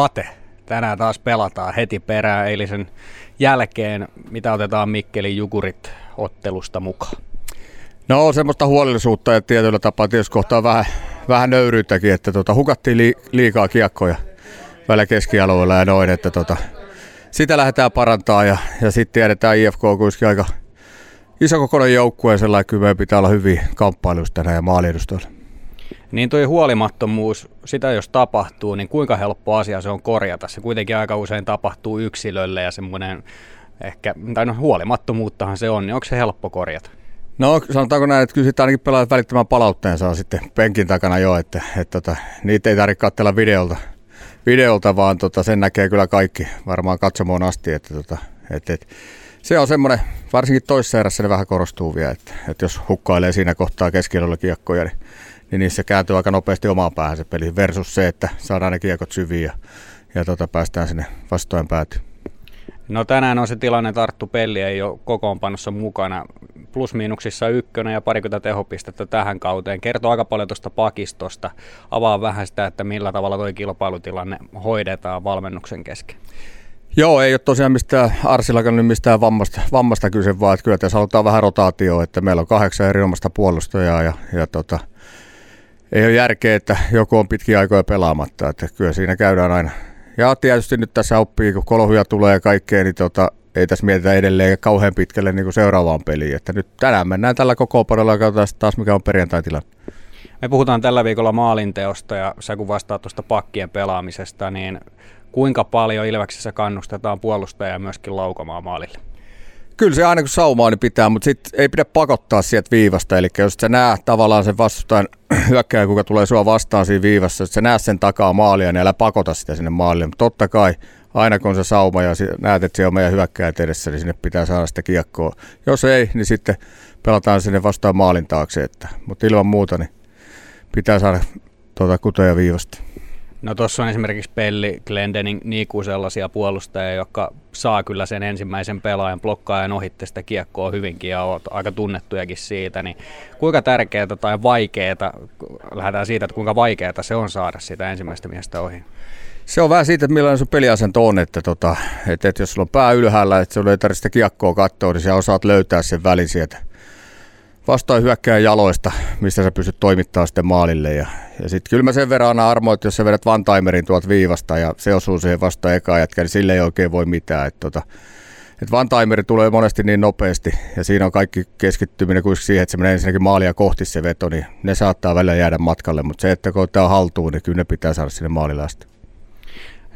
Pate. Tänään taas pelataan heti perään eilisen jälkeen. Mitä otetaan Mikkelin Jukurit ottelusta mukaan? No semmoista huolellisuutta ja tietyllä tapaa tietysti kohtaa vähän, vähän nöyryyttäkin, että tota, hukattiin li, liikaa kiekkoja välillä keskialueella ja noin, että tota, sitä lähdetään parantaa ja, ja sitten tiedetään IFK on kuitenkin aika iso kokoinen joukkue ja sellainen kyllä pitää olla hyvin kamppailusta tänään ja maaliedustoilla. Niin tuo huolimattomuus, sitä jos tapahtuu, niin kuinka helppo asia se on korjata? Se kuitenkin aika usein tapahtuu yksilölle ja semmoinen ehkä, tai no huolimattomuuttahan se on, niin onko se helppo korjata? No sanotaanko näin, että kyllä sitten ainakin pelaajat välittämään palautteen saa sitten penkin takana jo, että, että, että tota, niitä ei tarvitse katsella videolta, videolta vaan tota, sen näkee kyllä kaikki varmaan katsomoon asti, että, tota, että, että se on semmoinen, varsinkin toisessa erässä ne vähän korostuu vielä, että, että jos hukkailee siinä kohtaa keskiöllä kiekkoja, niin, niin niissä kääntyy aika nopeasti omaan päähän se peli versus se, että saadaan ne kiekot syviin ja, ja tota, päästään sinne vastoin päätyyn. No tänään on se tilanne, että Arttu Pelli ei ole kokoonpanossa mukana. Plus-miinuksissa ykkönen ja parikymmentä tehopistettä tähän kauteen. Kertoo aika paljon tuosta pakistosta. Avaa vähän sitä, että millä tavalla tuo kilpailutilanne hoidetaan valmennuksen kesken. Joo, ei ole tosiaan mistään Arsillakaan nyt mistään vammasta, vammasta kyse, vaan että kyllä tässä halutaan vähän rotaatioa, että meillä on kahdeksan erinomaista puolustajaa ja, ja tota, ei ole järkeä, että joku on pitkiä aikoja pelaamatta, että kyllä siinä käydään aina. Ja tietysti nyt tässä oppii, kun kolhuja tulee ja kaikkea, niin tota, ei tässä mietitä edelleen kauhean pitkälle niin kuin seuraavaan peliin. Että nyt tänään mennään tällä koko ja katsotaan taas mikä on perjantai-tilanne. Me puhutaan tällä viikolla maalinteosta ja sä kun vastaat tuosta pakkien pelaamisesta, niin kuinka paljon Ilveksessä kannustetaan puolustajia myöskin laukomaan maalille? Kyllä se aina kun saumaa niin pitää, mutta sit ei pidä pakottaa sieltä viivasta. Eli jos sä näet tavallaan sen vastustajan hyökkäjä, kuka tulee sua vastaan siinä viivassa, että sä näet sen takaa maalia, niin älä pakota sitä sinne maalille. Mutta totta kai aina kun se sauma ja näet, että se on meidän hyökkäjät edessä, niin sinne pitää saada sitä kiekkoa. Jos ei, niin sitten pelataan sinne vastaan maalin taakse. Että, mutta ilman muuta niin pitää saada tuota kutoja viivasta. No tuossa on esimerkiksi Pelli, Glendening, Niku sellaisia puolustajia, jotka saa kyllä sen ensimmäisen pelaajan blokkaajan ohitte sitä kiekkoa hyvinkin ja ovat aika tunnettujakin siitä. Niin kuinka tärkeää tai vaikeaa, lähdetään siitä, että kuinka vaikeaa se on saada sitä ensimmäistä miestä ohi? Se on vähän siitä, että millainen sun peliasento on, että, tota, että, että jos sulla on pää ylhäällä, että sulla ei tarvitse sitä kiekkoa katsoa, niin sä osaat löytää sen välin sieltä vastaan hyökkään jaloista, mistä sä pystyt toimittamaan sitten maalille. Ja, ja sitten kyllä mä sen verran annan armo, että jos sä vedät Van Timerin tuolta viivasta ja se osuu siihen vastaan eka jätkä, niin sille ei oikein voi mitään. Että tota, et Van Timeri tulee monesti niin nopeasti ja siinä on kaikki keskittyminen kuitenkin siihen, että se menee ensinnäkin maalia kohti se veto, niin ne saattaa välillä jäädä matkalle, mutta se, että kun tämä haltuun, niin kyllä ne pitää saada sinne maalille asti.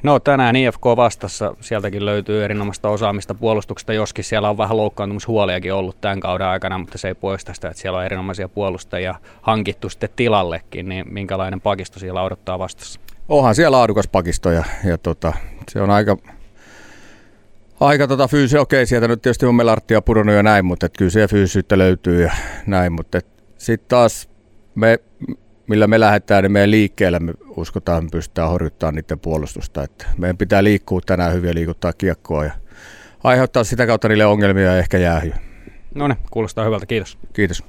No tänään IFK vastassa, sieltäkin löytyy erinomaista osaamista puolustuksesta, joskin siellä on vähän loukkaantumishuoliakin ollut tämän kauden aikana, mutta se ei poista sitä, että siellä on erinomaisia puolustajia hankittu sitten tilallekin, niin minkälainen pakisto siellä odottaa vastassa? Onhan siellä laadukas pakisto ja, ja tota, se on aika, aika tota fyysi, okei sieltä nyt tietysti on melarttia pudonnut ja näin, mutta kyllä siellä fyysisyyttä löytyy ja näin, mutta sitten taas me millä me lähdetään, niin meidän liikkeellä me uskotaan, että me pystytään horjuttamaan niiden puolustusta. Että meidän pitää liikkua tänään hyvin ja liikuttaa kiekkoa ja aiheuttaa sitä kautta niille ongelmia ja ehkä jäähyä. No niin, kuulostaa hyvältä. Kiitos. Kiitos.